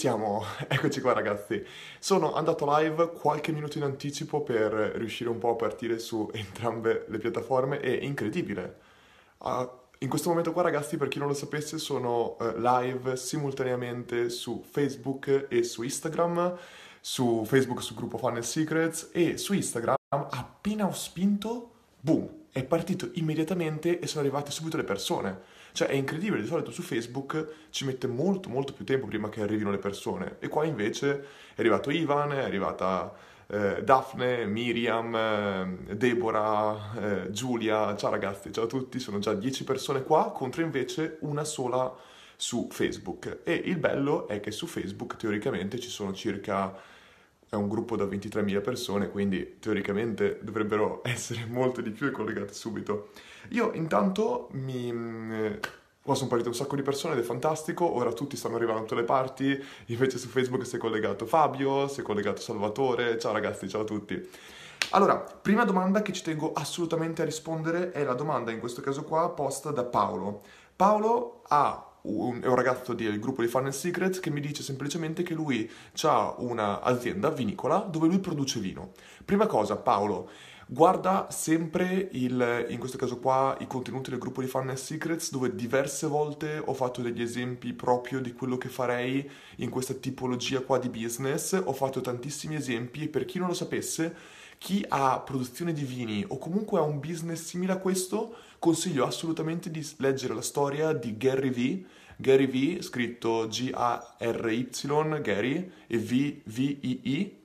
Siamo, eccoci qua ragazzi. Sono andato live qualche minuto in anticipo per riuscire un po' a partire su entrambe le piattaforme e incredibile. Uh, in questo momento qua ragazzi, per chi non lo sapesse, sono uh, live simultaneamente su Facebook e su Instagram, su Facebook sul gruppo Funnel Secrets e su Instagram appena ho spinto, boom, è partito immediatamente e sono arrivate subito le persone. Cioè è incredibile, di solito su Facebook ci mette molto molto più tempo prima che arrivino le persone. E qua invece è arrivato Ivan, è arrivata eh, Daphne, Miriam, eh, Deborah, eh, Giulia, ciao ragazzi, ciao a tutti, sono già 10 persone qua contro invece una sola su Facebook. E il bello è che su Facebook teoricamente ci sono circa è un gruppo da 23.000 persone, quindi teoricamente dovrebbero essere molte di più e collegate subito. Io intanto mi... Eh, qua sono partite un sacco di persone ed è fantastico, ora tutti stanno arrivando da tutte le parti, invece su Facebook si è collegato Fabio, si è collegato Salvatore, ciao ragazzi, ciao a tutti. Allora, prima domanda che ci tengo assolutamente a rispondere è la domanda, in questo caso qua, posta da Paolo. Paolo ha un, è un ragazzo del gruppo di Funnel Secrets che mi dice semplicemente che lui ha un'azienda vinicola dove lui produce vino. Prima cosa, Paolo, guarda sempre il, in questo caso qua, i contenuti del gruppo di Funnel Secrets dove diverse volte ho fatto degli esempi proprio di quello che farei in questa tipologia qua di business. Ho fatto tantissimi esempi e per chi non lo sapesse, chi ha produzione di vini o comunque ha un business simile a questo, consiglio assolutamente di leggere la storia di Gary V. Gary V, scritto G-A-R-Y, Gary, e V-V-I-I,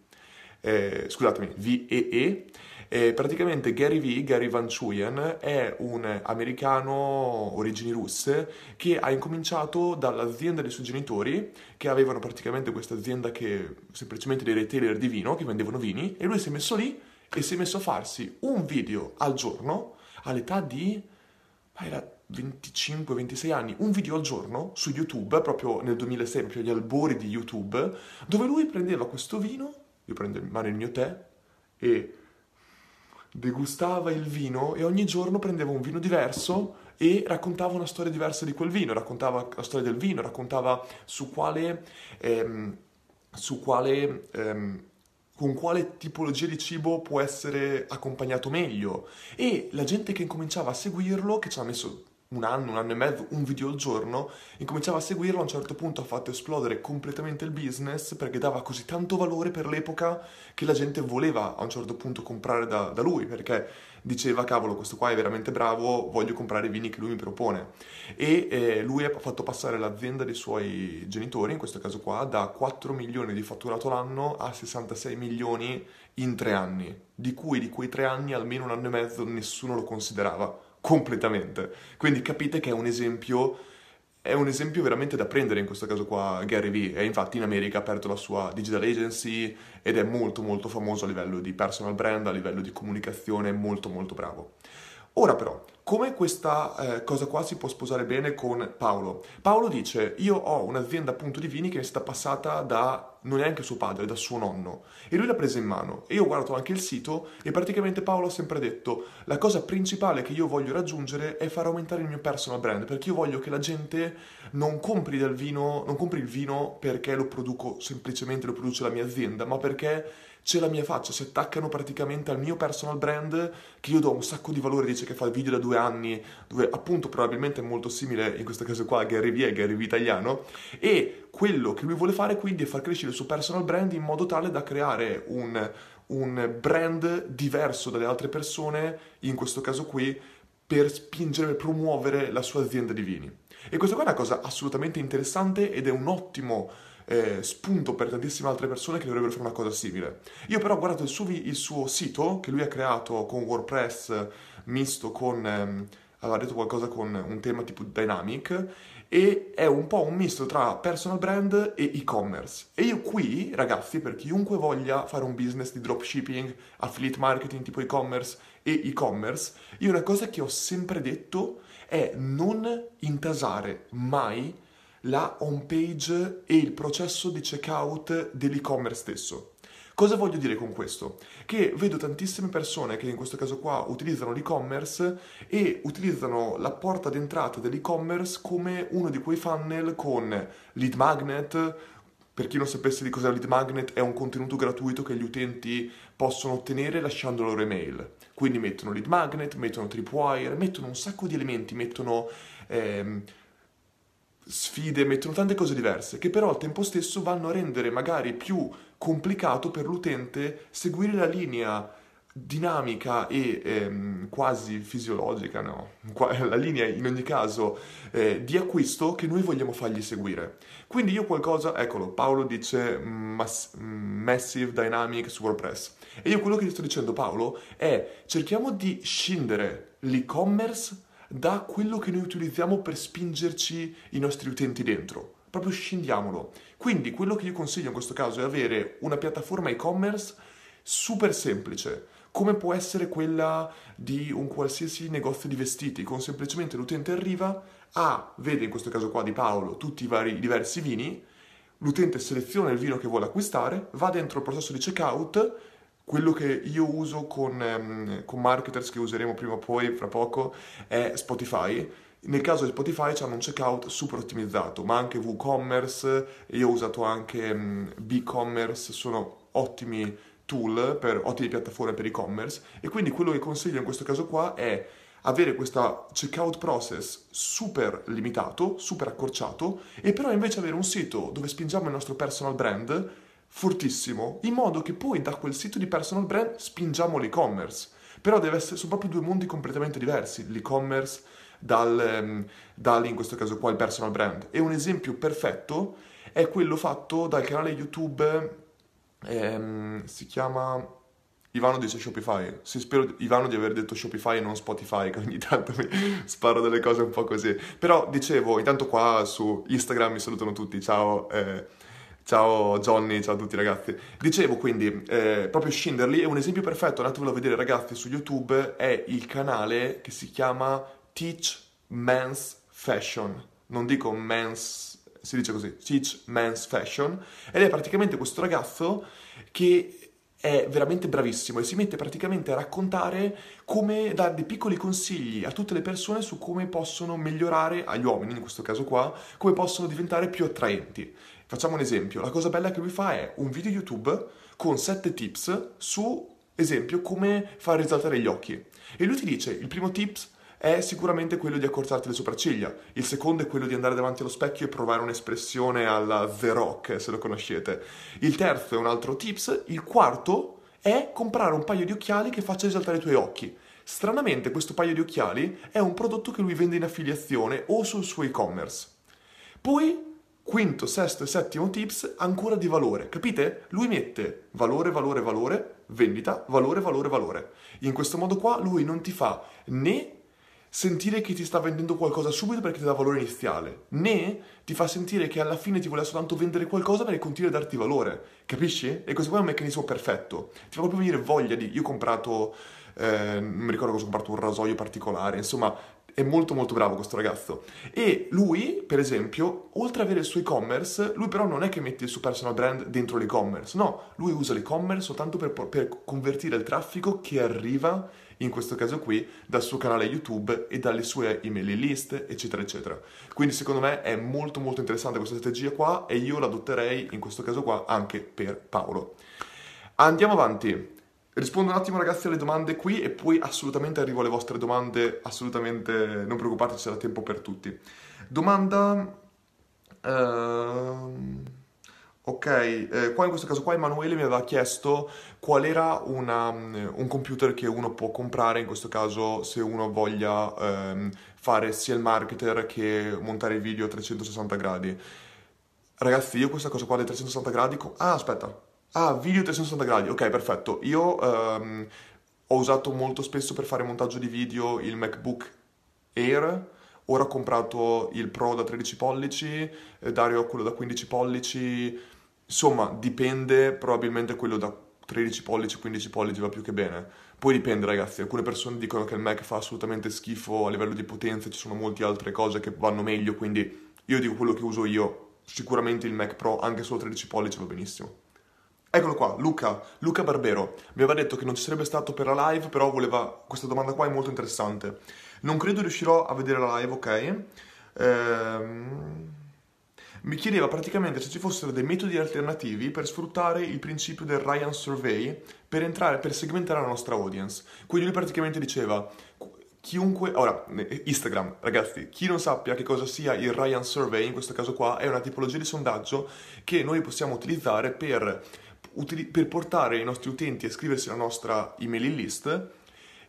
eh, scusatemi, V-E-E. Eh, praticamente Gary V, Gary Van Chuyen, è un americano origini russe che ha incominciato dall'azienda dei suoi genitori che avevano praticamente questa azienda che semplicemente dei retailer di vino che vendevano vini e lui si è messo lì e si è messo a farsi un video al giorno all'età di era 25-26 anni, un video al giorno su YouTube, proprio nel 2006, proprio agli albori di YouTube, dove lui prendeva questo vino, io prendo in mano il mio tè e degustava il vino e ogni giorno prendeva un vino diverso e raccontava una storia diversa di quel vino, raccontava la storia del vino, raccontava su quale, ehm, su quale ehm, con quale tipologia di cibo può essere accompagnato meglio. E la gente che incominciava a seguirlo, che ci ha messo un anno, un anno e mezzo, un video al giorno, incominciava a seguirlo, a un certo punto ha fatto esplodere completamente il business perché dava così tanto valore per l'epoca che la gente voleva a un certo punto comprare da, da lui, perché diceva cavolo questo qua è veramente bravo, voglio comprare i vini che lui mi propone. E eh, lui ha fatto passare l'azienda dei suoi genitori, in questo caso qua, da 4 milioni di fatturato l'anno a 66 milioni in tre anni, di cui di quei tre anni almeno un anno e mezzo nessuno lo considerava completamente. Quindi capite che è un esempio è un esempio veramente da prendere in questo caso qua Gary Vee e infatti in America ha aperto la sua digital agency ed è molto molto famoso a livello di personal brand, a livello di comunicazione, molto molto bravo. Ora però, come questa eh, cosa qua si può sposare bene con Paolo? Paolo dice, io ho un'azienda appunto di vini che è stata passata da non neanche suo padre, da suo nonno, e lui l'ha presa in mano. E io ho guardato anche il sito e praticamente Paolo ha sempre detto, la cosa principale che io voglio raggiungere è far aumentare il mio personal brand, perché io voglio che la gente non compri vino, non compri il vino perché lo produco semplicemente, lo produce la mia azienda, ma perché c'è la mia faccia, si attaccano praticamente al mio personal brand che io do un sacco di valore, dice che fa video da due anni, dove appunto probabilmente è molto simile in questo caso qua a Gary Vee, Gary Vee italiano, e quello che lui vuole fare quindi è far crescere il suo personal brand in modo tale da creare un, un brand diverso dalle altre persone, in questo caso qui, per spingere, per promuovere la sua azienda di vini. E questa qua è una cosa assolutamente interessante ed è un ottimo eh, spunto per tantissime altre persone che dovrebbero fare una cosa simile. Io però ho guardato il suo, il suo sito che lui ha creato con WordPress misto con... Ehm, aveva detto qualcosa con un tema tipo Dynamic e è un po' un misto tra personal brand e e-commerce. E io qui, ragazzi, per chiunque voglia fare un business di dropshipping, affiliate marketing tipo e-commerce e e-commerce, io una cosa che ho sempre detto è non intasare mai la home page e il processo di checkout dell'e-commerce stesso. Cosa voglio dire con questo? Che vedo tantissime persone che in questo caso qua utilizzano l'e-commerce e utilizzano la porta d'entrata dell'e-commerce come uno di quei funnel con lead magnet, per chi non sapesse di cos'è Lead Magnet, è un contenuto gratuito che gli utenti possono ottenere lasciando la loro email. Quindi mettono Lead Magnet, mettono Tripwire, mettono un sacco di elementi, mettono ehm, sfide, mettono tante cose diverse, che però al tempo stesso vanno a rendere magari più complicato per l'utente seguire la linea dinamica e ehm, quasi fisiologica, no? La linea in ogni caso eh, di acquisto che noi vogliamo fargli seguire. Quindi io qualcosa, eccolo, Paolo dice mass- Massive Dynamic su WordPress. E io quello che ti sto dicendo Paolo è cerchiamo di scindere l'e-commerce da quello che noi utilizziamo per spingerci i nostri utenti dentro. Proprio scendiamolo. Quindi quello che io consiglio in questo caso è avere una piattaforma e-commerce super semplice come può essere quella di un qualsiasi negozio di vestiti, con semplicemente l'utente arriva, ha, vede in questo caso qua di Paolo, tutti i vari diversi vini, l'utente seleziona il vino che vuole acquistare, va dentro il processo di checkout, quello che io uso con, um, con marketers che useremo prima o poi, fra poco, è Spotify. Nel caso di Spotify hanno un checkout super ottimizzato, ma anche WooCommerce, io ho usato anche um, BigCommerce, sono ottimi tool per ottime piattaforme per e-commerce e quindi quello che consiglio in questo caso qua è avere questo checkout process super limitato, super accorciato e però invece avere un sito dove spingiamo il nostro personal brand fortissimo, in modo che poi da quel sito di personal brand spingiamo l'e-commerce. Però deve essere, sono proprio due mondi completamente diversi, l'e-commerce dal, um, dal, in questo caso qua, il personal brand. E un esempio perfetto è quello fatto dal canale YouTube Ehm, si chiama Ivano dice Shopify. Si spero Ivano di aver detto Shopify e non Spotify, che ogni tanto mi sparo delle cose un po' così. Però dicevo, intanto qua su Instagram mi salutano tutti. Ciao. Eh, ciao Johnny, ciao a tutti ragazzi. Dicevo quindi, eh, proprio Scinderly è un esempio perfetto, andatevelo a vedere ragazzi su YouTube, è il canale che si chiama Teach Men's Fashion. Non dico men's si dice così, Teach Men's Fashion, ed è praticamente questo ragazzo che è veramente bravissimo e si mette praticamente a raccontare come dare dei piccoli consigli a tutte le persone su come possono migliorare, agli uomini in questo caso qua, come possono diventare più attraenti. Facciamo un esempio, la cosa bella che lui fa è un video YouTube con 7 tips su, esempio, come far risaltare gli occhi. E lui ti dice, il primo tips è sicuramente quello di accorciarti le sopracciglia. Il secondo è quello di andare davanti allo specchio e provare un'espressione alla The Rock, se lo conoscete. Il terzo è un altro tips. Il quarto è comprare un paio di occhiali che faccia risaltare i tuoi occhi. Stranamente questo paio di occhiali è un prodotto che lui vende in affiliazione o sul suo e-commerce. Poi quinto, sesto e settimo tips ancora di valore. Capite? Lui mette valore, valore, valore, vendita, valore, valore, valore. In questo modo qua lui non ti fa né sentire che ti sta vendendo qualcosa subito perché ti dà valore iniziale, né ti fa sentire che alla fine ti vuole soltanto vendere qualcosa perché continua a darti valore. Capisci? E questo qua è un meccanismo perfetto. Ti fa proprio venire voglia di... Io ho comprato... Eh, non mi ricordo cosa ho comprato, un rasoio particolare, insomma, è molto molto bravo questo ragazzo. E lui, per esempio, oltre ad avere il suo e-commerce, lui però non è che mette il suo personal brand dentro l'e-commerce, no, lui usa l'e-commerce soltanto per, per convertire il traffico che arriva in questo caso qui dal suo canale YouTube e dalle sue email list, eccetera, eccetera. Quindi secondo me è molto molto interessante questa strategia qua e io l'adotterei in questo caso qua anche per Paolo. Andiamo avanti. Rispondo un attimo ragazzi alle domande qui e poi assolutamente arrivo alle vostre domande, assolutamente non preoccupate, c'è tempo per tutti. Domanda... Uh... Ok, eh, qua in questo caso qua Emanuele mi aveva chiesto qual era una, mm, un computer che uno può comprare, in questo caso se uno voglia ehm, fare sia il marketer che montare video a 360 gradi. Ragazzi, io questa cosa qua dei 360 gradi... Ah, aspetta. Ah, video 360 gradi, ok, perfetto. Io ehm, ho usato molto spesso per fare montaggio di video il MacBook Air, ora ho comprato il Pro da 13 pollici, eh, Dario quello da 15 pollici Insomma, dipende, probabilmente quello da 13 pollici, 15 pollici va più che bene. Poi dipende ragazzi, alcune persone dicono che il Mac fa assolutamente schifo a livello di potenza, ci sono molte altre cose che vanno meglio, quindi io dico quello che uso io, sicuramente il Mac Pro anche solo 13 pollici va benissimo. Eccolo qua, Luca, Luca Barbero, mi aveva detto che non ci sarebbe stato per la live, però voleva, questa domanda qua è molto interessante. Non credo riuscirò a vedere la live, ok? Ehm mi chiedeva praticamente se ci fossero dei metodi alternativi per sfruttare il principio del Ryan Survey per entrare, per segmentare la nostra audience. Quindi lui praticamente diceva, chiunque, ora, Instagram, ragazzi, chi non sappia che cosa sia il Ryan Survey, in questo caso qua, è una tipologia di sondaggio che noi possiamo utilizzare per, per portare i nostri utenti a iscriversi alla nostra email list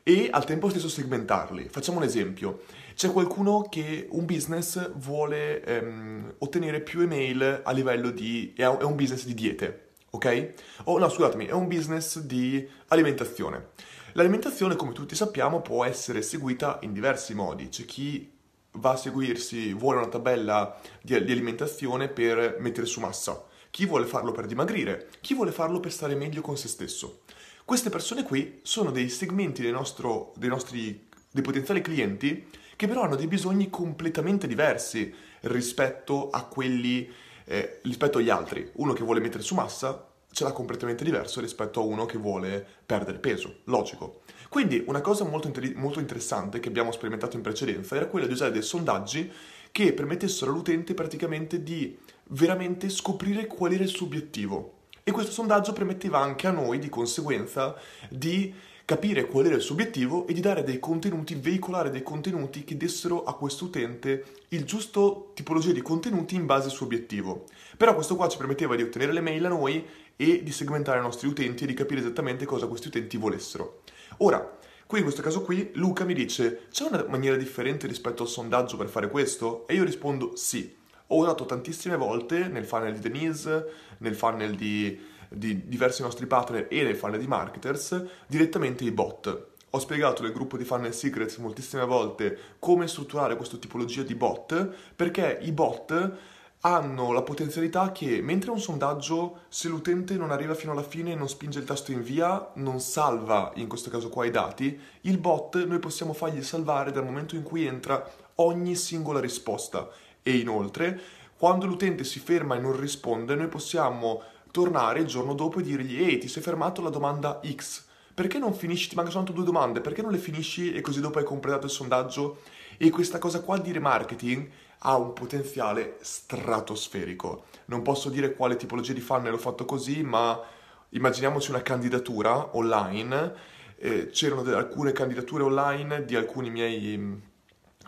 e al tempo stesso segmentarli. Facciamo un esempio. C'è qualcuno che un business vuole ehm, ottenere più email a livello di... è un business di diete, ok? O no, scusatemi, è un business di alimentazione. L'alimentazione, come tutti sappiamo, può essere seguita in diversi modi. C'è chi va a seguirsi, vuole una tabella di, di alimentazione per mettere su massa, chi vuole farlo per dimagrire, chi vuole farlo per stare meglio con se stesso. Queste persone qui sono dei segmenti dei, nostro, dei nostri dei potenziali clienti che però hanno dei bisogni completamente diversi rispetto a quelli eh, rispetto agli altri. Uno che vuole mettere su massa ce l'ha completamente diverso rispetto a uno che vuole perdere peso, logico. Quindi una cosa molto, inter- molto interessante che abbiamo sperimentato in precedenza era quella di usare dei sondaggi che permettessero all'utente praticamente di veramente scoprire qual era il suo obiettivo. E questo sondaggio permetteva anche a noi, di conseguenza, di capire qual era il suo obiettivo e di dare dei contenuti, veicolare dei contenuti che dessero a questo utente il giusto tipologia di contenuti in base al suo obiettivo. Però questo qua ci permetteva di ottenere le mail a noi e di segmentare i nostri utenti e di capire esattamente cosa questi utenti volessero. Ora, qui in questo caso qui Luca mi dice c'è una maniera differente rispetto al sondaggio per fare questo? E io rispondo sì. Ho usato tantissime volte nel funnel di Denise, nel funnel di di diversi nostri partner e nel funnel di marketers direttamente i bot. Ho spiegato nel gruppo di Funnel Secrets moltissime volte come strutturare questa tipologia di bot perché i bot hanno la potenzialità che mentre un sondaggio se l'utente non arriva fino alla fine e non spinge il tasto invia, non salva in questo caso qua i dati, il bot noi possiamo fargli salvare dal momento in cui entra ogni singola risposta e inoltre quando l'utente si ferma e non risponde noi possiamo tornare il giorno dopo e dirgli ehi ti sei fermato alla domanda X, perché non finisci, ti mancano soltanto due domande, perché non le finisci e così dopo hai completato il sondaggio? E questa cosa qua di remarketing ha un potenziale stratosferico. Non posso dire quale tipologia di funnel ho fatto così, ma immaginiamoci una candidatura online. Eh, c'erano alcune candidature online di alcuni miei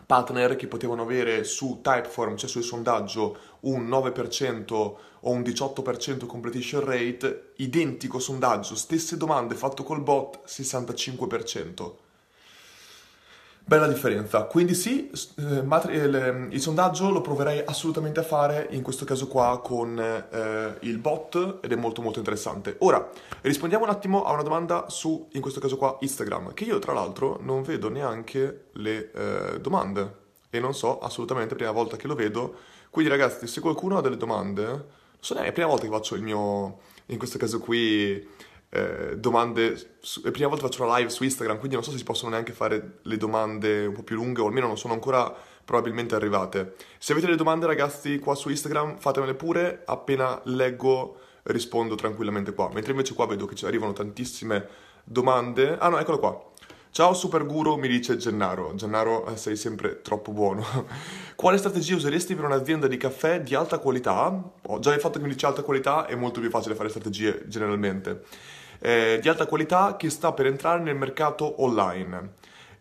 partner che potevano avere su Typeform, cioè sul sondaggio, un 9% o un 18% completion rate, identico sondaggio, stesse domande fatto col bot, 65%. Bella differenza. Quindi sì, eh, il, il, sondaggio lo proverei assolutamente a fare, in questo caso qua con eh, il bot, ed è molto molto interessante. Ora, rispondiamo un attimo a una domanda su, in questo caso qua, Instagram, che io tra l'altro non vedo neanche le eh, domande e non so assolutamente, prima volta che lo vedo. Quindi ragazzi, se qualcuno ha delle domande, non so neanche, è la prima volta che faccio il mio, in questo caso qui eh, domande. Su, è prima volta che faccio una live su Instagram, quindi non so se si possono neanche fare le domande un po' più lunghe, o almeno non sono ancora probabilmente arrivate. Se avete delle domande, ragazzi, qua su Instagram, fatemele pure. Appena leggo, rispondo tranquillamente qua. Mentre invece qua vedo che ci arrivano tantissime domande. Ah, no, eccolo qua. Ciao Super Guru, mi dice Gennaro. Gennaro, eh, sei sempre troppo buono. Quale strategia useresti per un'azienda di caffè di alta qualità? Oh, già il fatto che mi dice alta qualità è molto più facile fare strategie generalmente eh, di alta qualità che sta per entrare nel mercato online.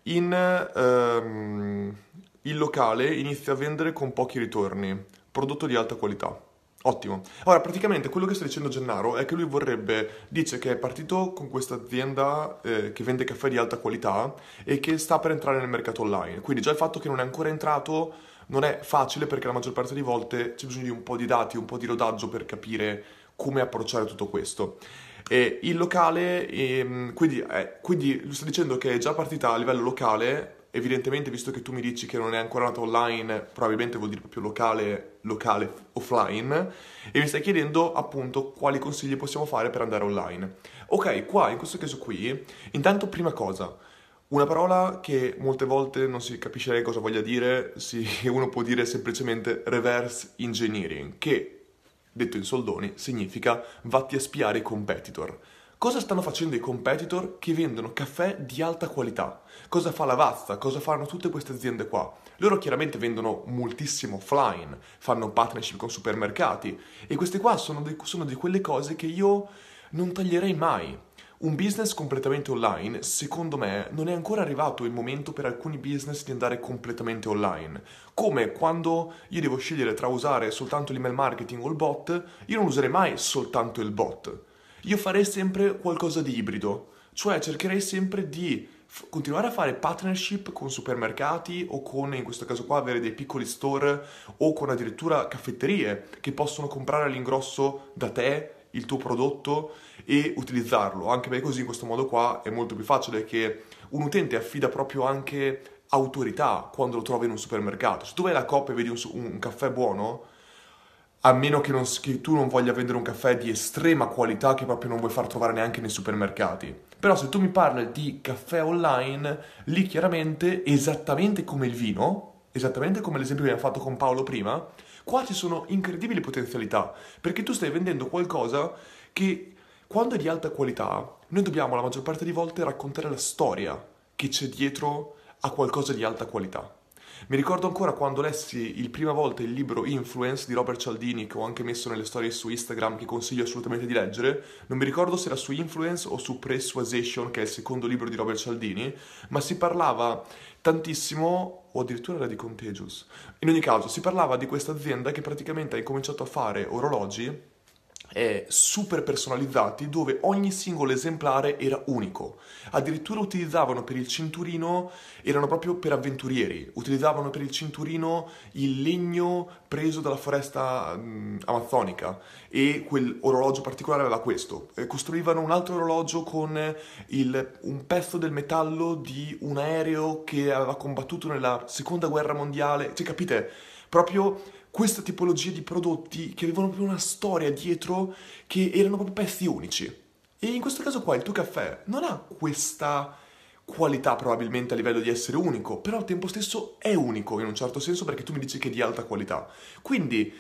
In, ehm, il locale inizia a vendere con pochi ritorni, prodotto di alta qualità. Ottimo. Ora, praticamente quello che sta dicendo Gennaro è che lui vorrebbe, dice che è partito con questa azienda eh, che vende caffè di alta qualità e che sta per entrare nel mercato online. Quindi già il fatto che non è ancora entrato non è facile perché la maggior parte delle volte c'è bisogno di un po' di dati, un po' di rodaggio per capire come approcciare tutto questo. E il locale, ehm, quindi, eh, quindi sta dicendo che è già partita a livello locale, evidentemente visto che tu mi dici che non è ancora nato online, probabilmente vuol dire proprio locale, locale offline, e mi stai chiedendo appunto quali consigli possiamo fare per andare online. Ok, qua in questo caso qui, intanto prima cosa, una parola che molte volte non si capisce cosa voglia dire, si, uno può dire semplicemente reverse engineering, che detto in soldoni, significa vatti a spiare i competitor. Cosa stanno facendo i competitor che vendono caffè di alta qualità? Cosa fa Lavazza? Cosa fanno tutte queste aziende qua? Loro chiaramente vendono moltissimo offline, fanno partnership con supermercati e queste qua sono, de- sono di quelle cose che io non taglierei mai. Un business completamente online, secondo me, non è ancora arrivato il momento per alcuni business di andare completamente online. Come quando io devo scegliere tra usare soltanto l'email marketing o il bot, io non userei mai soltanto il bot. Io farei sempre qualcosa di ibrido, cioè cercherei sempre di continuare a fare partnership con supermercati o con, in questo caso qua, avere dei piccoli store o con addirittura caffetterie che possono comprare all'ingrosso da te il tuo prodotto e utilizzarlo, anche perché così in questo modo qua è molto più facile che un utente affida proprio anche autorità quando lo trovi in un supermercato. Se tu vai alla coppa e vedi un, un caffè buono, a meno che, non, che, tu non voglia vendere un caffè di estrema qualità che proprio non vuoi far trovare neanche nei supermercati. Però se tu mi parli di caffè online, lì chiaramente, esattamente come il vino, esattamente come l'esempio che abbiamo fatto con Paolo prima, qua ci sono incredibili potenzialità, perché tu stai vendendo qualcosa che quando è di alta qualità, noi dobbiamo la maggior parte di volte raccontare la storia che c'è dietro a qualcosa di alta qualità. Mi ricordo ancora quando lessi il prima volta il libro Influence di Robert Cialdini, che ho anche messo nelle storie su Instagram, che consiglio assolutamente di leggere. Non mi ricordo se era su Influence o su Persuasion, che è il secondo libro di Robert Cialdini, ma si parlava tantissimo, o addirittura era di Contagious. In ogni caso, si parlava di questa azienda che praticamente ha incominciato a fare orologi eh, super personalizzati dove ogni singolo esemplare era unico. Addirittura utilizzavano per il cinturino, erano proprio per avventurieri, utilizzavano per il cinturino il legno preso dalla foresta mh, amazzonica e quel orologio particolare aveva questo. Eh, costruivano un altro orologio con il, un pezzo del metallo di un aereo che aveva combattuto nella seconda guerra mondiale. Cioè, capite? Proprio questa tipologia di prodotti che avevano proprio una storia dietro che erano proprio pezzi unici. E in questo caso qua il tuo caffè non ha questa qualità probabilmente a livello di essere unico, però al tempo stesso è unico in un certo senso perché tu mi dici che è di alta qualità. Quindi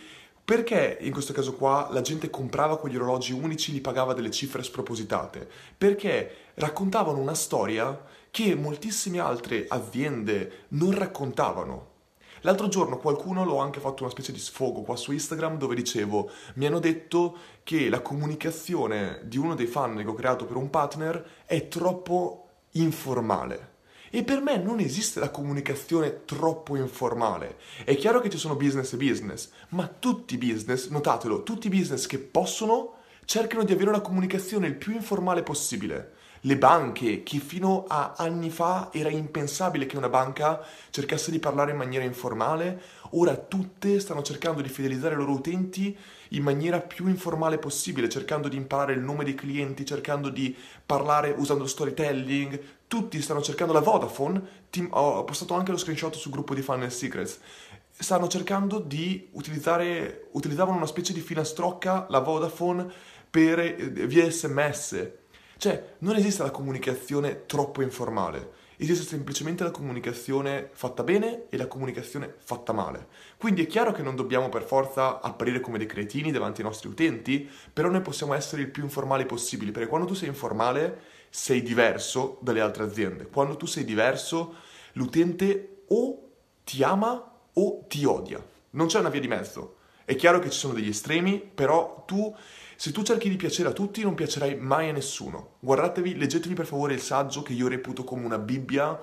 perché in questo caso qua la gente comprava quegli orologi unici e li pagava delle cifre spropositate? Perché raccontavano una storia che moltissime altre aziende non raccontavano. L'altro giorno qualcuno l'ho anche fatto una specie di sfogo qua su Instagram dove dicevo mi hanno detto che la comunicazione di uno dei fan che ho creato per un partner è troppo informale. E per me non esiste la comunicazione troppo informale. È chiaro che ci sono business e business, ma tutti i business, notatelo, tutti i business che possono cercano di avere una comunicazione il più informale possibile le banche, che fino a anni fa era impensabile che una banca cercasse di parlare in maniera informale, ora tutte stanno cercando di fidelizzare i loro utenti in maniera più informale possibile, cercando di imparare il nome dei clienti, cercando di parlare usando storytelling, tutti stanno cercando la Vodafone, team, ho postato anche lo screenshot sul gruppo di Funnel Secrets, stanno cercando di utilizzare, utilizzavano una specie di filastrocca, la Vodafone, per, eh, via sms, cioè, non esiste la comunicazione troppo informale, esiste semplicemente la comunicazione fatta bene e la comunicazione fatta male. Quindi è chiaro che non dobbiamo per forza apparire come dei cretini davanti ai nostri utenti, però noi possiamo essere il più informali possibili, perché quando tu sei informale sei diverso dalle altre aziende. Quando tu sei diverso, l'utente o ti ama o ti odia. Non c'è una via di mezzo. È chiaro che ci sono degli estremi, però tu se tu cerchi di piacere a tutti, non piacerai mai a nessuno. Guardatevi, leggetevi per favore il saggio che io reputo come una Bibbia,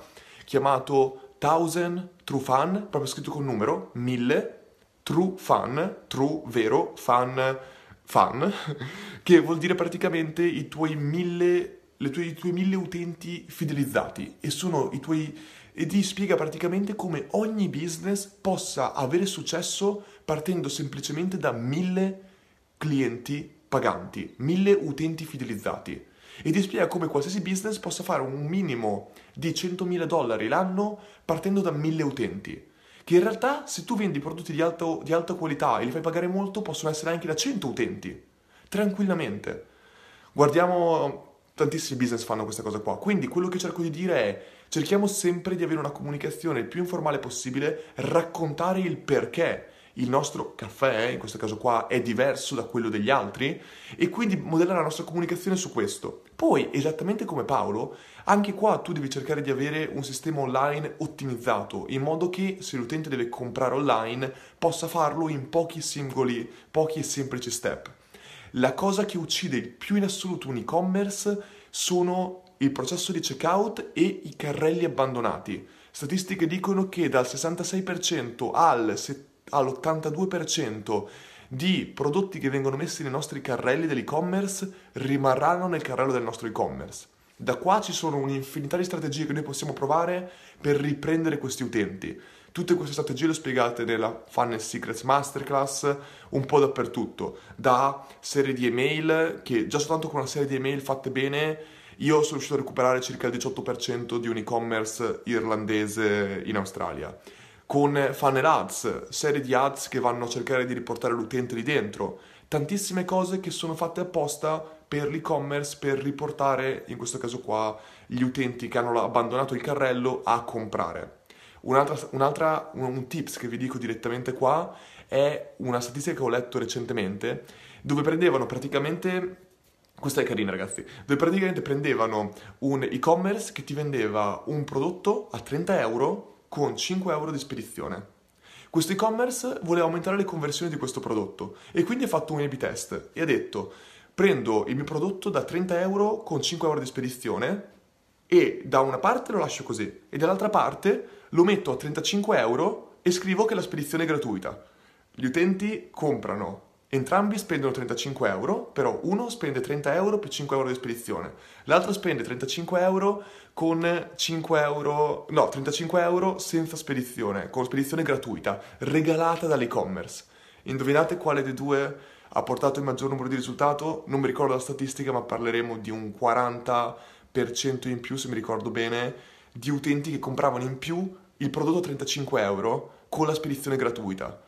chiamato Thousand True Fan, proprio scritto con numero, mille, True Fan, True, vero, Fan, Fan, che vuol dire praticamente i tuoi mille, tue, i tuoi mille utenti fidelizzati e sono i tuoi e ti spiega praticamente come ogni business possa avere successo partendo semplicemente da mille clienti paganti, mille utenti fidelizzati e ti spiega come qualsiasi business possa fare un minimo di 100.000 dollari l'anno partendo da mille utenti. Che in realtà se tu vendi prodotti di, alto, di alta qualità e li fai pagare molto possono essere anche da 100 utenti, tranquillamente. Guardiamo, tantissimi business fanno questa cosa qua, quindi quello che cerco di dire è cerchiamo sempre di avere una comunicazione il più informale possibile, raccontare il perché il nostro caffè, in questo caso qua, è diverso da quello degli altri e quindi modellare la nostra comunicazione su questo. Poi, esattamente come Paolo, anche qua tu devi cercare di avere un sistema online ottimizzato, in modo che se l'utente deve comprare online possa farlo in pochi singoli, pochi e semplici step. La cosa che uccide più in assoluto un e-commerce sono il processo di checkout e i carrelli abbandonati. Statistiche dicono che dal 66% al, all'82% di prodotti che vengono messi nei nostri carrelli dell'e-commerce rimarranno nel carrello del nostro e-commerce. Da qua ci sono un'infinità di strategie che noi possiamo provare per riprendere questi utenti. Tutte queste strategie le ho spiegate nella Funnel Secrets Masterclass un po' dappertutto, da serie di email che già soltanto con una serie di email fatte bene io sono riuscito a recuperare circa il 18% di un e-commerce irlandese in Australia. Con funnel ads, serie di ads che vanno a cercare di riportare l'utente lì dentro, tantissime cose che sono fatte apposta per l'e-commerce per riportare, in questo caso qua, gli utenti che hanno abbandonato il carrello a comprare. Un'altra, un'altra, un tips che vi dico direttamente qua è una statistica che ho letto recentemente dove prendevano praticamente questa è carina ragazzi, dove praticamente prendevano un e-commerce che ti vendeva un prodotto a 30 euro con 5 euro di spedizione. Questo e-commerce voleva aumentare le conversioni di questo prodotto e quindi ha fatto un A-B test e ha detto prendo il mio prodotto da 30 euro con 5 euro di spedizione e da una parte lo lascio così e dall'altra parte lo metto a 35 euro e scrivo che la spedizione è gratuita. Gli utenti comprano Entrambi spendono 35 euro, però uno spende 30 euro più 5 euro di spedizione, l'altro spende 35 euro con 5 euro, no, 35 euro senza spedizione, con spedizione gratuita, regalata dall'e-commerce. Indovinate quale dei due ha portato il maggior numero di risultato? Non mi ricordo la statistica, ma parleremo di un 40% in più, se mi ricordo bene, di utenti che compravano in più il prodotto a 35 euro con la spedizione gratuita.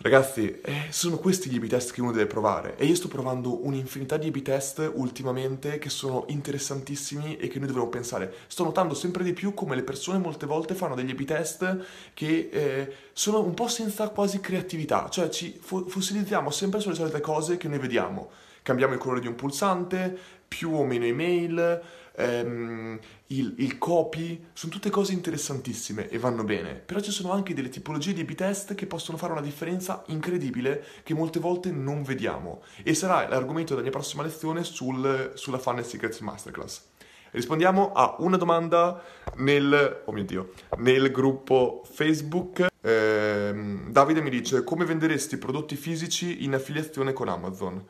Ragazzi, eh, sono questi gli A-B test che uno deve provare e io sto provando un'infinità di A-B test ultimamente che sono interessantissimi e che noi dovremmo pensare. Sto notando sempre di più come le persone molte volte fanno degli A-B test che eh, sono un po' senza quasi creatività, cioè ci fossilizziamo sempre sulle solite cose che noi vediamo. Cambiamo il colore di un pulsante, più o meno email, ehm, il, il, copy, sono tutte cose interessantissime e vanno bene, però ci sono anche delle tipologie di B-test che possono fare una differenza incredibile che molte volte non vediamo e sarà l'argomento della mia prossima lezione sul, sulla Funnel Secrets Masterclass. Rispondiamo a una domanda nel, oh mio Dio, nel gruppo Facebook. Eh, Davide mi dice come venderesti prodotti fisici in affiliazione con Amazon?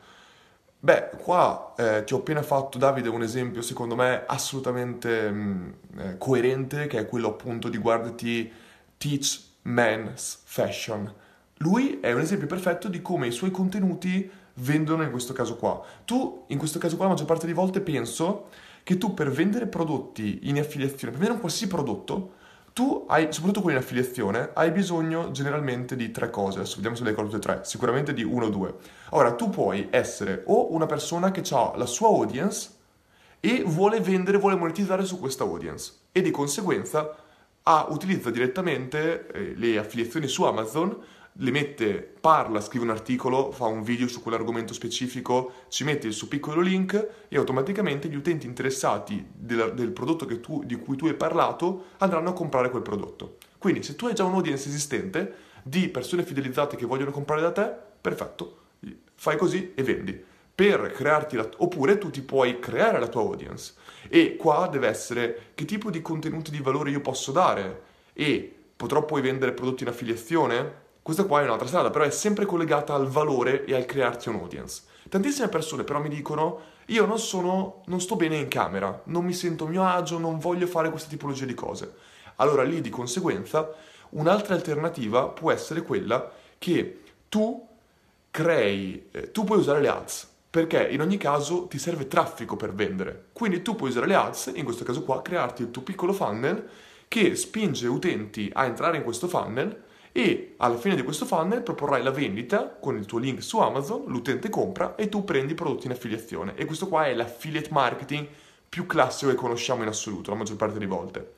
Beh, qua eh, ti ho appena fatto, Davide, un esempio secondo me assolutamente mh, mm, eh, coerente, che è quello appunto di guardati Teach Men's Fashion. Lui è un esempio perfetto di come i suoi contenuti vendono in questo caso qua. Tu, in questo caso qua, la maggior parte delle volte penso che tu per vendere prodotti in affiliazione, per vendere un qualsiasi prodotto, tu hai, soprattutto quelli in affiliazione, hai bisogno generalmente di tre cose. Adesso vediamo se le ricordo tutte e tre, sicuramente di uno o due. Ora, tu puoi essere o una persona che ha la sua audience e vuole vendere, vuole monetizzare su questa audience e di conseguenza ha, utilizza direttamente eh, le affiliazioni su Amazon le mette, parla, scrive un articolo, fa un video su quell'argomento specifico, ci mette il suo piccolo link e automaticamente gli utenti interessati del, del prodotto tu, di cui tu hai parlato andranno a comprare quel prodotto. Quindi se tu hai già un'audience esistente di persone fidelizzate che vogliono comprare da te, perfetto, fai così e vendi. Per crearti la, oppure tu ti puoi creare la tua audience. E qua deve essere che tipo di contenuti di valore io posso dare e potrò poi vendere prodotti in affiliazione? Questa qua è un'altra strada, però è sempre collegata al valore e al crearti un audience. Tantissime persone però mi dicono io non sono, non sto bene in camera, non mi sento a mio agio, non voglio fare questa tipologia di cose. Allora lì di conseguenza un'altra alternativa può essere quella che tu crei, eh, tu puoi usare le ads, perché in ogni caso ti serve traffico per vendere. Quindi tu puoi usare le ads, in questo caso qua, crearti il tuo piccolo funnel che spinge utenti a entrare in questo funnel e alla fine di questo funnel proporrai la vendita con il tuo link su Amazon, l'utente compra e tu prendi i prodotti in affiliazione. E questo qua è l'affiliate marketing più classico che conosciamo in assoluto la maggior parte delle volte.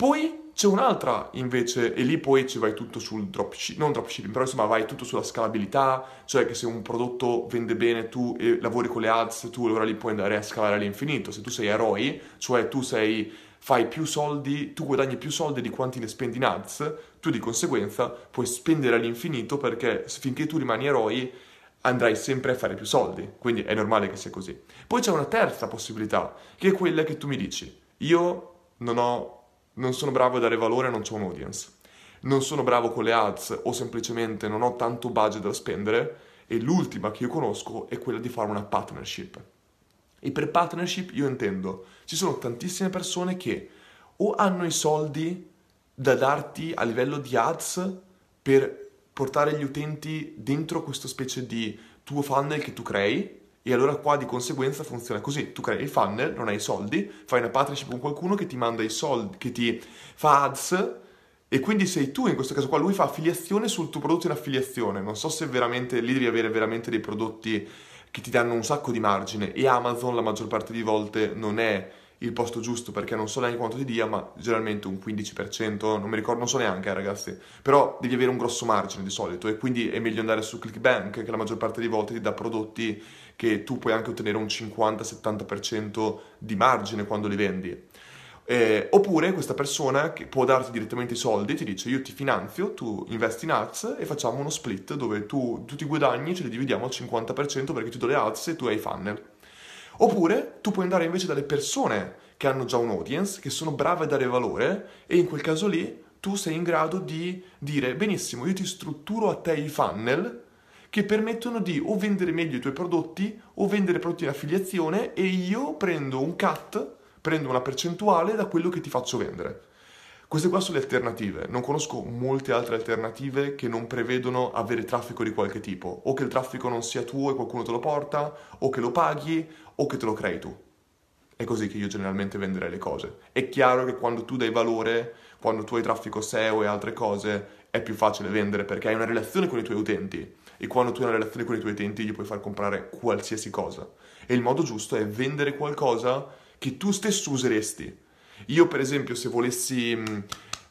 Poi c'è un'altra invece, e lì poi ci vai tutto sul dropshipping, non dropshipping, però insomma vai tutto sulla scalabilità, cioè che se un prodotto vende bene tu e lavori con le ads, tu allora lì puoi andare a scalare all'infinito. Se tu sei eroi, cioè tu sei, fai più soldi, tu guadagni più soldi di quanti ne spendi in ads, tu di conseguenza puoi spendere all'infinito perché finché tu rimani eroi andrai sempre a fare più soldi, quindi è normale che sia così. Poi c'è una terza possibilità, che è quella che tu mi dici, io non ho non sono bravo a dare valore, non ho un audience. Non sono bravo con le ads o semplicemente non ho tanto budget da spendere e l'ultima che io conosco è quella di fare una partnership. E per partnership io intendo, ci sono tantissime persone che o hanno i soldi da darti a livello di ads per portare gli utenti dentro questa specie di tuo funnel che tu crei, e allora qua di conseguenza funziona così, tu crei il funnel, non hai i soldi, fai una partnership con qualcuno che ti manda i soldi, che ti fa ads e quindi sei tu in questo caso qua, lui fa affiliazione sul tuo prodotto in affiliazione, non so se veramente lì devi avere veramente dei prodotti che ti danno un sacco di margine e Amazon la maggior parte di volte non è il posto giusto perché non so neanche quanto ti dia, ma generalmente un 15%, non mi ricordo, non so neanche eh, ragazzi, però devi avere un grosso margine di solito e quindi è meglio andare su ClickBank che la maggior parte delle volte ti dà prodotti che tu puoi anche ottenere un 50-70% di margine quando li vendi. Eh, oppure questa persona che può darti direttamente i soldi ti dice io ti finanzio, tu investi in ads e facciamo uno split dove tu tutti i guadagni ce li dividiamo al 50% perché ti do le ads e tu hai i funnel. Oppure tu puoi andare invece dalle persone che hanno già un audience, che sono brave a dare valore e in quel caso lì tu sei in grado di dire benissimo, io ti strutturo a te i funnel che permettono di o vendere meglio i tuoi prodotti o vendere prodotti in affiliazione e io prendo un cut, prendo una percentuale da quello che ti faccio vendere. Queste qua sono le alternative, non conosco molte altre alternative che non prevedono avere traffico di qualche tipo, o che il traffico non sia tuo e qualcuno te lo porta, o che lo paghi, o che te lo crei tu. È così che io generalmente venderei le cose. È chiaro che quando tu dai valore, quando tu hai traffico SEO e altre cose, è più facile vendere perché hai una relazione con i tuoi utenti e quando tu hai una relazione con i tuoi utenti gli puoi far comprare qualsiasi cosa. E il modo giusto è vendere qualcosa che tu stesso useresti io, per esempio, se volessi. Mm,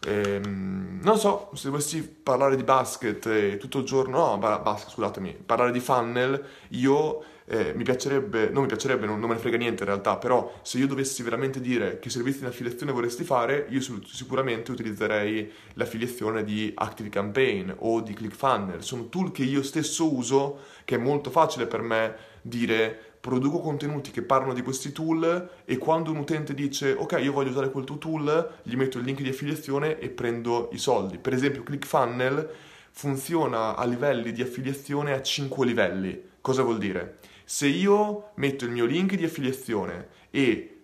ehm, non so, se volessi parlare di basket eh, tutto il giorno, no, basket, scusatemi, parlare di funnel, io eh, mi piacerebbe, non mi piacerebbe, non, non, me ne frega niente in realtà, però se io dovessi veramente dire che servizi di affiliazione vorresti fare, io sicuramente utilizzerei l'affiliazione di Active Campaign o di ClickFunnels. Sono tool che io stesso uso, che è molto facile per me dire produco contenuti che parlano di questi tool e quando un utente dice ok io voglio usare quel tuo tool gli metto il link di affiliazione e prendo i soldi. Per esempio ClickFunnel funziona a livelli di affiliazione a 5 livelli. Cosa vuol dire? se io metto il mio link di affiliazione e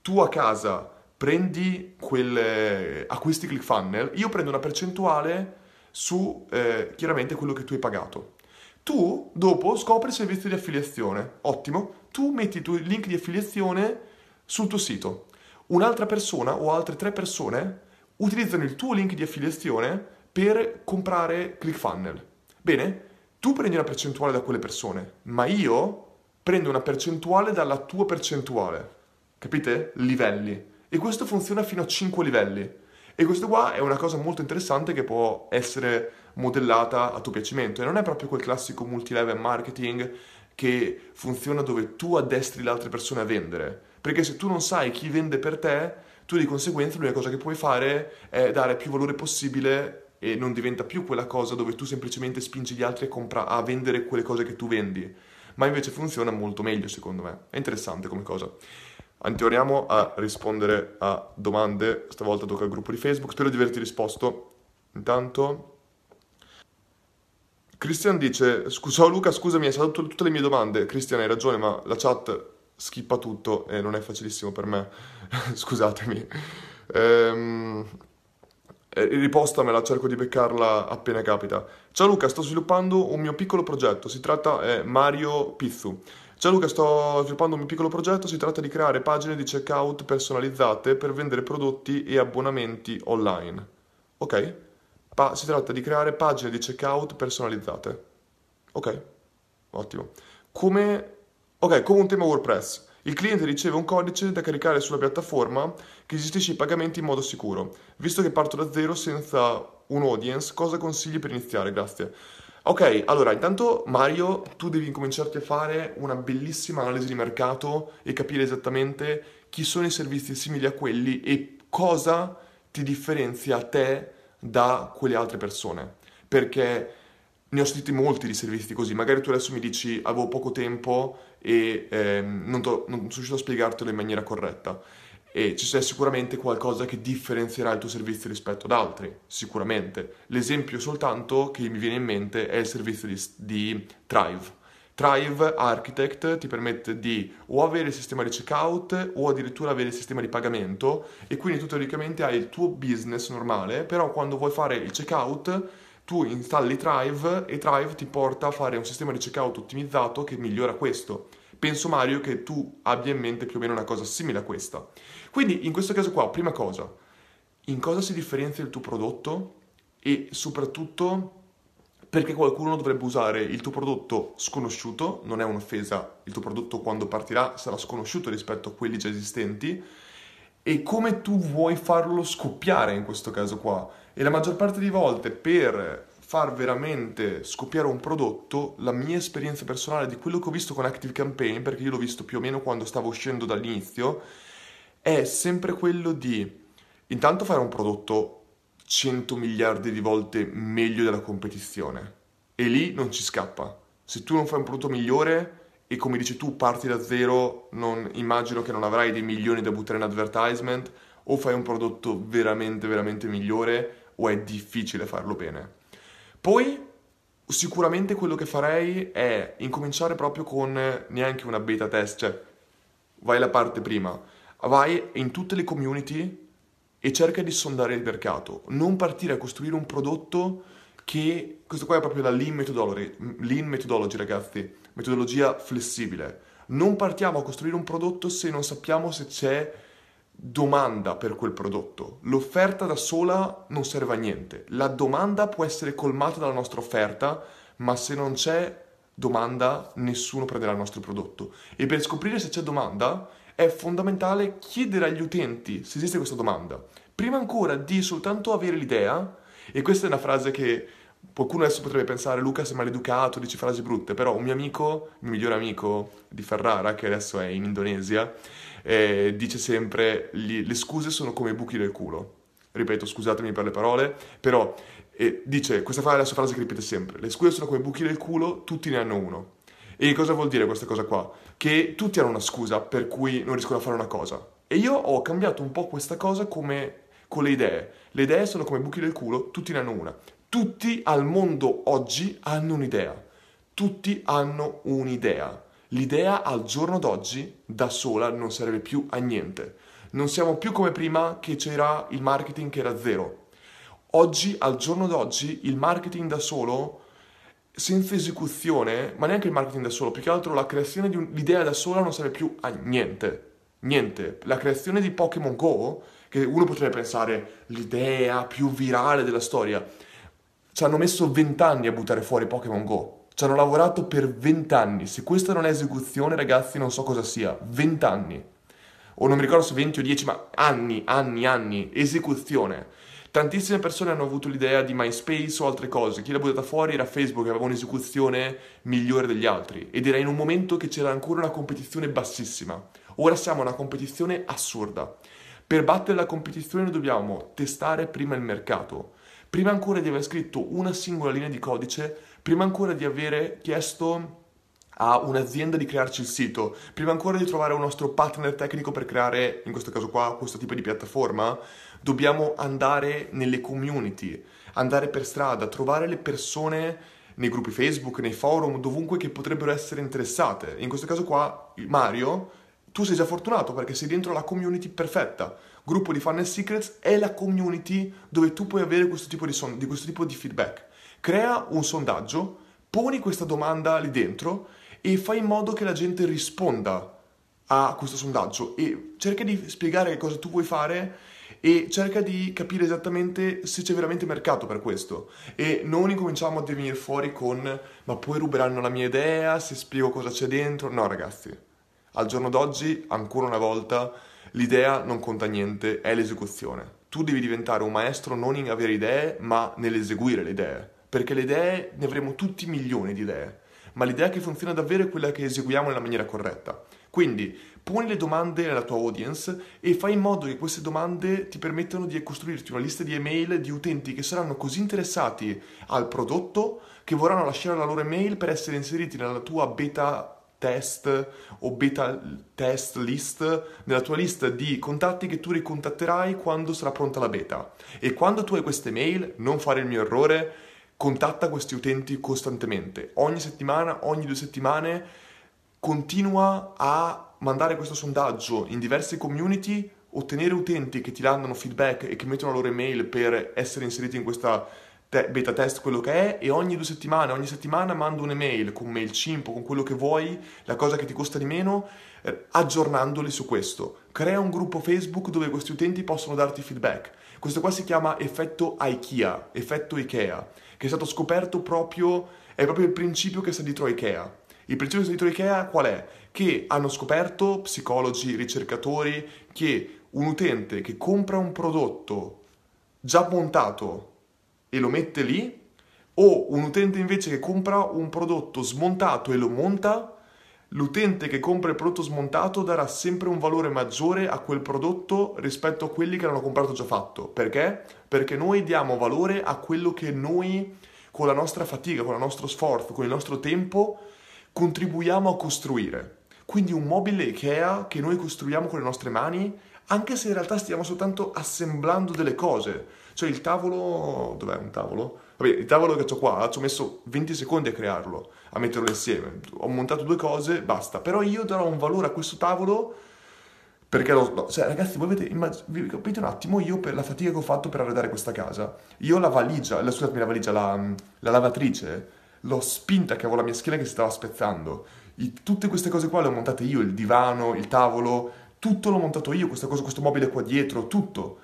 tu a casa prendi quel, acquisti ClickFunnel io prendo una percentuale su eh, chiaramente quello che tu hai pagato tu dopo scopri il servizio di affiliazione. Ottimo. Tu metti il tuo link di affiliazione sul tuo sito. Un'altra persona o altre tre persone utilizzano il tuo link di affiliazione per comprare ClickFunnel. Bene, tu prendi una percentuale da quelle persone, ma io prendo una percentuale dalla tua percentuale. Capite? Livelli. E questo funziona fino a 5 livelli. E questo qua è una cosa molto interessante che può essere modellata a tuo piacimento e non è proprio quel classico multilevel marketing che funziona dove tu addestri le altre persone a vendere. Perché se tu non sai chi vende per te, tu di conseguenza l'unica cosa che puoi fare è dare più valore possibile e non diventa più quella cosa dove tu semplicemente spingi gli altri a, compra- a vendere quelle cose che tu vendi. Ma invece funziona molto meglio secondo me. È interessante come cosa. Torniamo a rispondere a domande, stavolta tocca al gruppo di Facebook, spero di averti risposto. Intanto Cristian dice, ciao Luca, scusami, hai saltato tutte le mie domande. Cristian, hai ragione, ma la chat schippa tutto e non è facilissimo per me. Scusatemi. Ehm, ripostamela, cerco di beccarla appena capita. Ciao Luca, sto sviluppando un mio piccolo progetto, si tratta di Mario Pizzu. Ciao Luca, sto sviluppando un piccolo progetto, si tratta di creare pagine di checkout personalizzate per vendere prodotti e abbonamenti online. Ok? Pa- si tratta di creare pagine di checkout personalizzate. Ok, ottimo. Come, ok, come un tema WordPress. Il cliente riceve un codice da caricare sulla piattaforma che gestisce i pagamenti in modo sicuro. Visto che parto da zero senza un audience, cosa consigli per iniziare? Grazie. Ok, allora intanto Mario, tu devi incominciarti a fare una bellissima analisi di mercato e capire esattamente chi sono i servizi simili a quelli e cosa ti differenzia te da quelle altre persone. Perché ne ho sentiti molti di servizi così, magari tu adesso mi dici avevo poco tempo e ehm, non, to- non sono riuscito a spiegartelo in maniera corretta e ci c'è sicuramente qualcosa che differenzierà il tuo servizio rispetto ad altri, sicuramente. L'esempio soltanto che mi viene in mente è il servizio di, di Thrive. Thrive Architect ti permette di o avere il sistema di checkout o addirittura avere il sistema di pagamento e quindi tu teoricamente hai il tuo business normale, però quando vuoi fare il checkout tu installi Thrive e Thrive ti porta a fare un sistema di checkout ottimizzato che migliora questo. Penso Mario che tu abbia in mente più o meno una cosa simile a questa. Quindi in questo caso qua, prima cosa, in cosa si differenzia il tuo prodotto? E soprattutto perché qualcuno dovrebbe usare il tuo prodotto sconosciuto, non è un'offesa, il tuo prodotto quando partirà sarà sconosciuto rispetto a quelli già esistenti. E come tu vuoi farlo scoppiare in questo caso qua. E la maggior parte di volte per far veramente scoppiare un prodotto, la mia esperienza personale di quello che ho visto con Active Campaign, perché io l'ho visto più o meno quando stavo uscendo dall'inizio, è sempre quello di intanto fare un prodotto 100 miliardi di volte meglio della competizione. E lì non ci scappa. Se tu non fai un prodotto migliore e come dici tu parti da zero, non, immagino che non avrai dei milioni da buttare in advertisement, o fai un prodotto veramente, veramente migliore, o è difficile farlo bene. Poi sicuramente quello che farei è incominciare proprio con neanche una beta test, cioè vai la parte prima, vai in tutte le community e cerca di sondare il mercato, non partire a costruire un prodotto che, questo qua è proprio la lean methodology, lean methodology ragazzi, metodologia flessibile. Non partiamo a costruire un prodotto se non sappiamo se c'è domanda per quel prodotto. L'offerta da sola non serve a niente. La domanda può essere colmata dalla nostra offerta, ma se non c'è domanda, nessuno prenderà il nostro prodotto. E per scoprire se c'è domanda, è fondamentale chiedere agli utenti se esiste questa domanda. Prima ancora di soltanto avere l'idea, e questa è una frase che qualcuno adesso potrebbe pensare, Luca sei maleducato, dici frasi brutte, però un mio amico, il mio migliore amico di Ferrara, che adesso è in Indonesia, eh, dice sempre gli, le scuse sono come i buchi del culo. Ripeto, scusatemi per le parole, però eh, dice, questa è la sua frase che ripete sempre, le scuse sono come i buchi del culo, tutti ne hanno uno. E cosa vuol dire questa cosa qua? Che tutti hanno una scusa per cui non riescono a fare una cosa. E io ho cambiato un po' questa cosa come con le idee. Le idee sono come buchi del culo, tutti ne hanno una. Tutti al mondo oggi hanno un'idea. Tutti hanno un'idea. L'idea al giorno d'oggi da sola non serve più a niente. Non siamo più come prima che c'era il marketing che era zero. Oggi, al giorno d'oggi, il marketing da solo, senza esecuzione, ma neanche il marketing da solo, più che altro la creazione di un'idea da sola non serve più a niente. Niente. La creazione di Pokémon Go, che uno potrebbe pensare l'idea più virale della storia, ci hanno messo vent'anni a buttare fuori Pokémon Go ci hanno lavorato per vent'anni. Se questa non è esecuzione, ragazzi, non so cosa sia. Vent'anni. O non mi ricordo se 20 o 10, ma anni, anni, anni. Esecuzione. Tantissime persone hanno avuto l'idea di MySpace o altre cose. Chi l'ha buttata fuori era Facebook, che aveva un'esecuzione migliore degli altri. Ed era in un momento che c'era ancora una competizione bassissima. Ora siamo a una competizione assurda. Per battere la competizione dobbiamo testare prima il mercato. Prima ancora di aver scritto una singola linea di codice, prima ancora di avere chiesto a un'azienda di crearci il sito, prima ancora di trovare un nostro partner tecnico per creare, in questo caso qua, questo tipo di piattaforma, dobbiamo andare nelle community, andare per strada, trovare le persone nei gruppi Facebook, nei forum, dovunque che potrebbero essere interessate. In questo caso qua, Mario, tu sei già fortunato perché sei dentro la community perfetta. Gruppo di Funnel Secrets è la community dove tu puoi avere questo tipo di, son- di, questo tipo di feedback crea un sondaggio, poni questa domanda lì dentro e fai in modo che la gente risponda a questo sondaggio e cerca di spiegare che cosa tu vuoi fare e cerca di capire esattamente se c'è veramente mercato per questo e non incominciamo a venire fuori con ma poi ruberanno la mia idea se spiego cosa c'è dentro no ragazzi Al giorno d'oggi, ancora una volta, l'idea non conta niente, è l'esecuzione. Tu devi diventare un maestro non in avere idee, ma nell'eseguire le idee. Perché le idee, ne avremo tutti milioni di idee, ma l'idea che funziona davvero è quella che eseguiamo nella maniera corretta. Quindi, poni le domande alla tua audience e fai in modo che queste domande ti permettano di costruirti una lista di email di utenti che saranno così interessati al prodotto che vorranno lasciare la loro email per essere inseriti nella tua beta test o beta test list nella tua lista di contatti che tu ricontatterai quando sarà pronta la beta. E quando tu hai queste mail, non fare il mio errore, contatta questi utenti costantemente. Ogni settimana, ogni due settimane, continua a mandare questo sondaggio in diverse community, ottenere utenti che ti danno feedback e che mettono la loro email per essere inseriti in questa te- beta test quello che è e ogni due settimane, ogni settimana mando un'email con MailChimp con quello che vuoi, la cosa che ti costa di meno, eh, aggiornandoli su questo. Crea un gruppo Facebook dove questi utenti possono darti feedback. Questo qua si chiama effetto IKEA, effetto IKEA, che è stato scoperto proprio, è proprio il principio che sta dietro IKEA. Il principio che sta dietro IKEA qual è? Che hanno scoperto psicologi, ricercatori, che un utente che compra un prodotto già montato e lo mette lì, o un utente invece che compra un prodotto smontato e lo monta, l'utente che compra il prodotto smontato darà sempre un valore maggiore a quel prodotto rispetto a quelli che l'hanno comprato già fatto. Perché? Perché noi diamo valore a quello che noi con la nostra fatica, con il nostro sforzo, con il nostro tempo contribuiamo a costruire. Quindi un mobile IKEA che noi costruiamo con le nostre mani, anche se in realtà stiamo soltanto assemblando delle cose cioè il tavolo... Dov'è un tavolo? Vabbè, il tavolo che ho qua, ci ho messo 20 secondi a crearlo, a metterlo insieme. Ho montato due cose, basta. Però io darò un valore a questo tavolo perché lo... No, cioè, ragazzi, voi avete... Vi capite un attimo io per la fatica che ho fatto per arredare questa casa? Io la valigia, la, scusatemi, la valigia, la, la lavatrice, l'ho spinta che avevo la mia schiena che si stava spezzando. I, tutte queste cose qua le ho montate io, il divano, il tavolo, tutto l'ho montato io, questa cosa, questo mobile qua dietro, tutto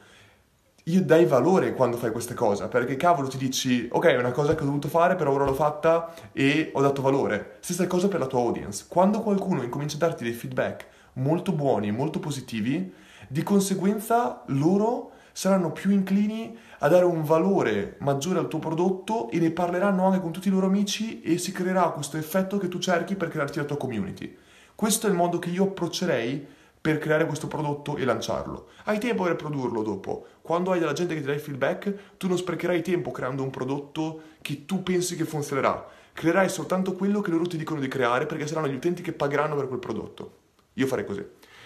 io dai valore quando fai queste cose, perché cavolo ti dici, ok, è una cosa che ho dovuto fare, però ora l'ho fatta e ho dato valore. Stessa cosa per la tua audience. Quando qualcuno incomincia a darti dei feedback molto buoni, molto positivi, di conseguenza loro saranno più inclini a dare un valore maggiore al tuo prodotto e ne parleranno anche con tutti i loro amici e si creerà questo effetto che tu cerchi per crearti la tua community. Questo è il modo che io approccerei per creare questo prodotto e lanciarlo. Hai tempo per produrlo dopo. Quando hai della gente che ti dà il feedback, tu non sprecherai tempo creando un prodotto che tu pensi che funzionerà. Creerai soltanto quello che loro ti dicono di creare perché saranno gli utenti che pagheranno per quel prodotto. Io farei così.